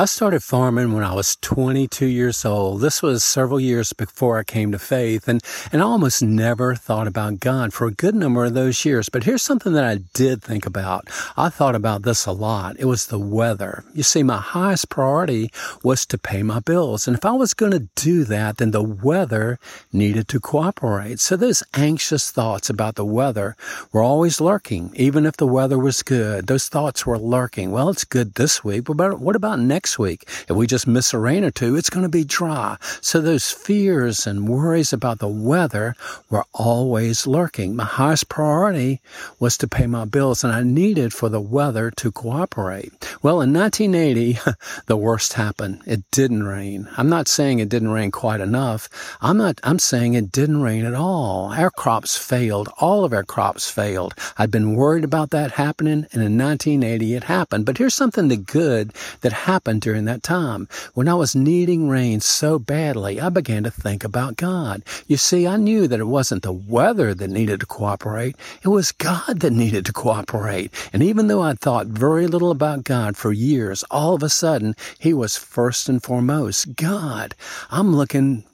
I started farming when I was 22 years old. This was several years before I came to faith and, and I almost never thought about God for a good number of those years. But here's something that I did think about. I thought about this a lot. It was the weather. You see, my highest priority was to pay my bills. And if I was going to do that, then the weather needed to cooperate. So those anxious thoughts about the weather were always lurking, even if the weather was good. Those thoughts were lurking. Well, it's good this week, but what about next next week. If we just miss a rain or two, it's going to be dry. So those fears and worries about the weather were always lurking. My highest priority was to pay my bills and I needed for the weather to cooperate. Well, in 1980, the worst happened. It didn't rain. I'm not saying it didn't rain quite enough. I'm not, I'm saying it didn't rain at all. Our crops failed. All of our crops failed. I'd been worried about that happening and in 1980 it happened. But here's something the good that happened happened during that time. When I was needing rain so badly, I began to think about God. You see, I knew that it wasn't the weather that needed to cooperate. It was God that needed to cooperate. And even though I'd thought very little about God for years, all of a sudden, He was first and foremost. God, I'm looking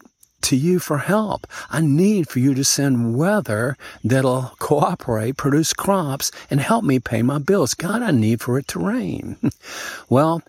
to you for help. I need for you to send weather that'll cooperate, produce crops, and help me pay my bills. God, I need for it to rain. well,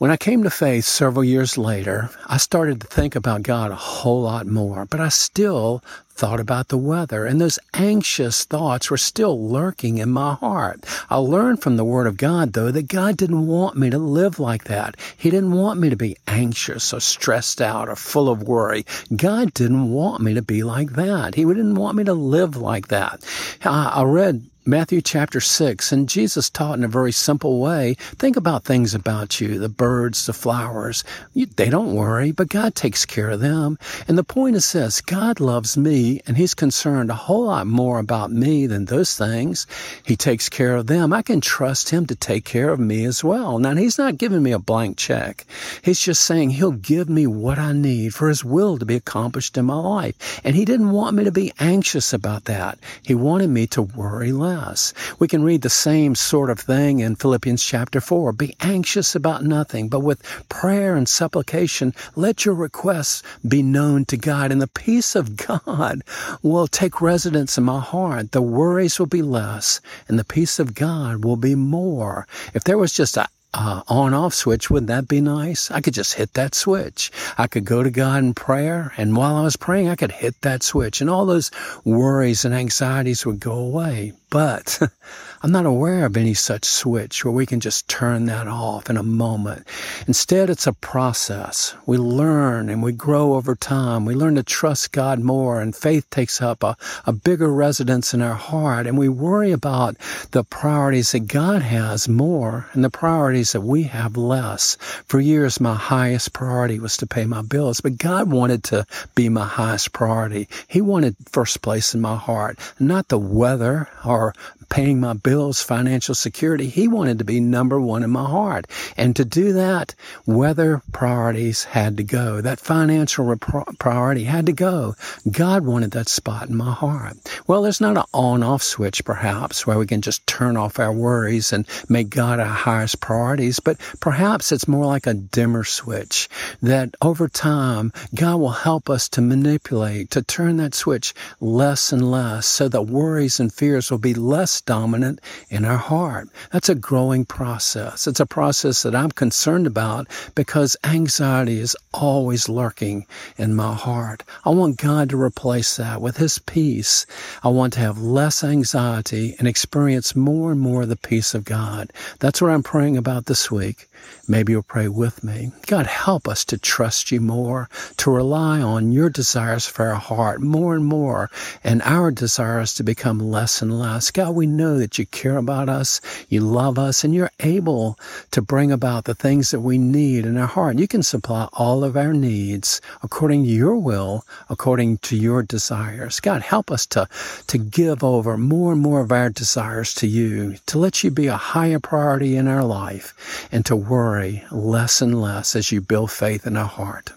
when I came to faith several years later, I started to think about God a whole lot more, but I still thought about the weather, and those anxious thoughts were still lurking in my heart. I learned from the Word of God, though, that God didn't want me to live like that. He didn't want me to be anxious or stressed out or full of worry. God didn't want me to be like that. He didn't want me to live like that. I read Matthew chapter 6, and Jesus taught in a very simple way. Think about things about you, the birds, the flowers. You, they don't worry, but God takes care of them. And the point is this God loves me, and He's concerned a whole lot more about me than those things. He takes care of them. I can trust Him to take care of me as well. Now, He's not giving me a blank check. He's just saying He'll give me what I need for His will to be accomplished in my life. And He didn't want me to be anxious about that. He wanted me to worry less us. We can read the same sort of thing in Philippians chapter 4. Be anxious about nothing, but with prayer and supplication, let your requests be known to God, and the peace of God will take residence in my heart. The worries will be less, and the peace of God will be more. If there was just a uh, on off switch, wouldn't that be nice? I could just hit that switch. I could go to God in prayer, and while I was praying, I could hit that switch, and all those worries and anxieties would go away. But I'm not aware of any such switch where we can just turn that off in a moment. Instead, it's a process. We learn and we grow over time. We learn to trust God more and faith takes up a, a bigger residence in our heart and we worry about the priorities that God has more and the priorities that we have less. For years, my highest priority was to pay my bills, but God wanted to be my highest priority. He wanted first place in my heart, not the weather or paying my bills, financial security. He wanted to be number one in my heart. And to do that, weather priorities had to go. That financial priority had to go. God wanted that spot in my heart. Well, there's not an on off switch, perhaps, where we can just turn off our worries and make God our highest priorities, but perhaps it's more like a dimmer switch that over time, God will help us to manipulate, to turn that switch less and less so that worries and fears will be less dominant in our heart. That's a growing process. It's a process that I'm concerned about because anxiety is always lurking in my heart. I want God to replace that with His peace. I want to have less anxiety and experience more and more the peace of God. That's what I'm praying about this week. Maybe you'll pray with me. God, help us to trust you more, to rely on your desires for our heart more and more, and our desires to become less and less. God, we know that you care about us, you love us, and you're able to bring about the things that we need in our heart. You can supply all of our needs according to your will, according to your desires. God, help us to, to give over more and more of our desires to you, to let you be a higher priority in our life, and to worry less and less as you build faith in our heart.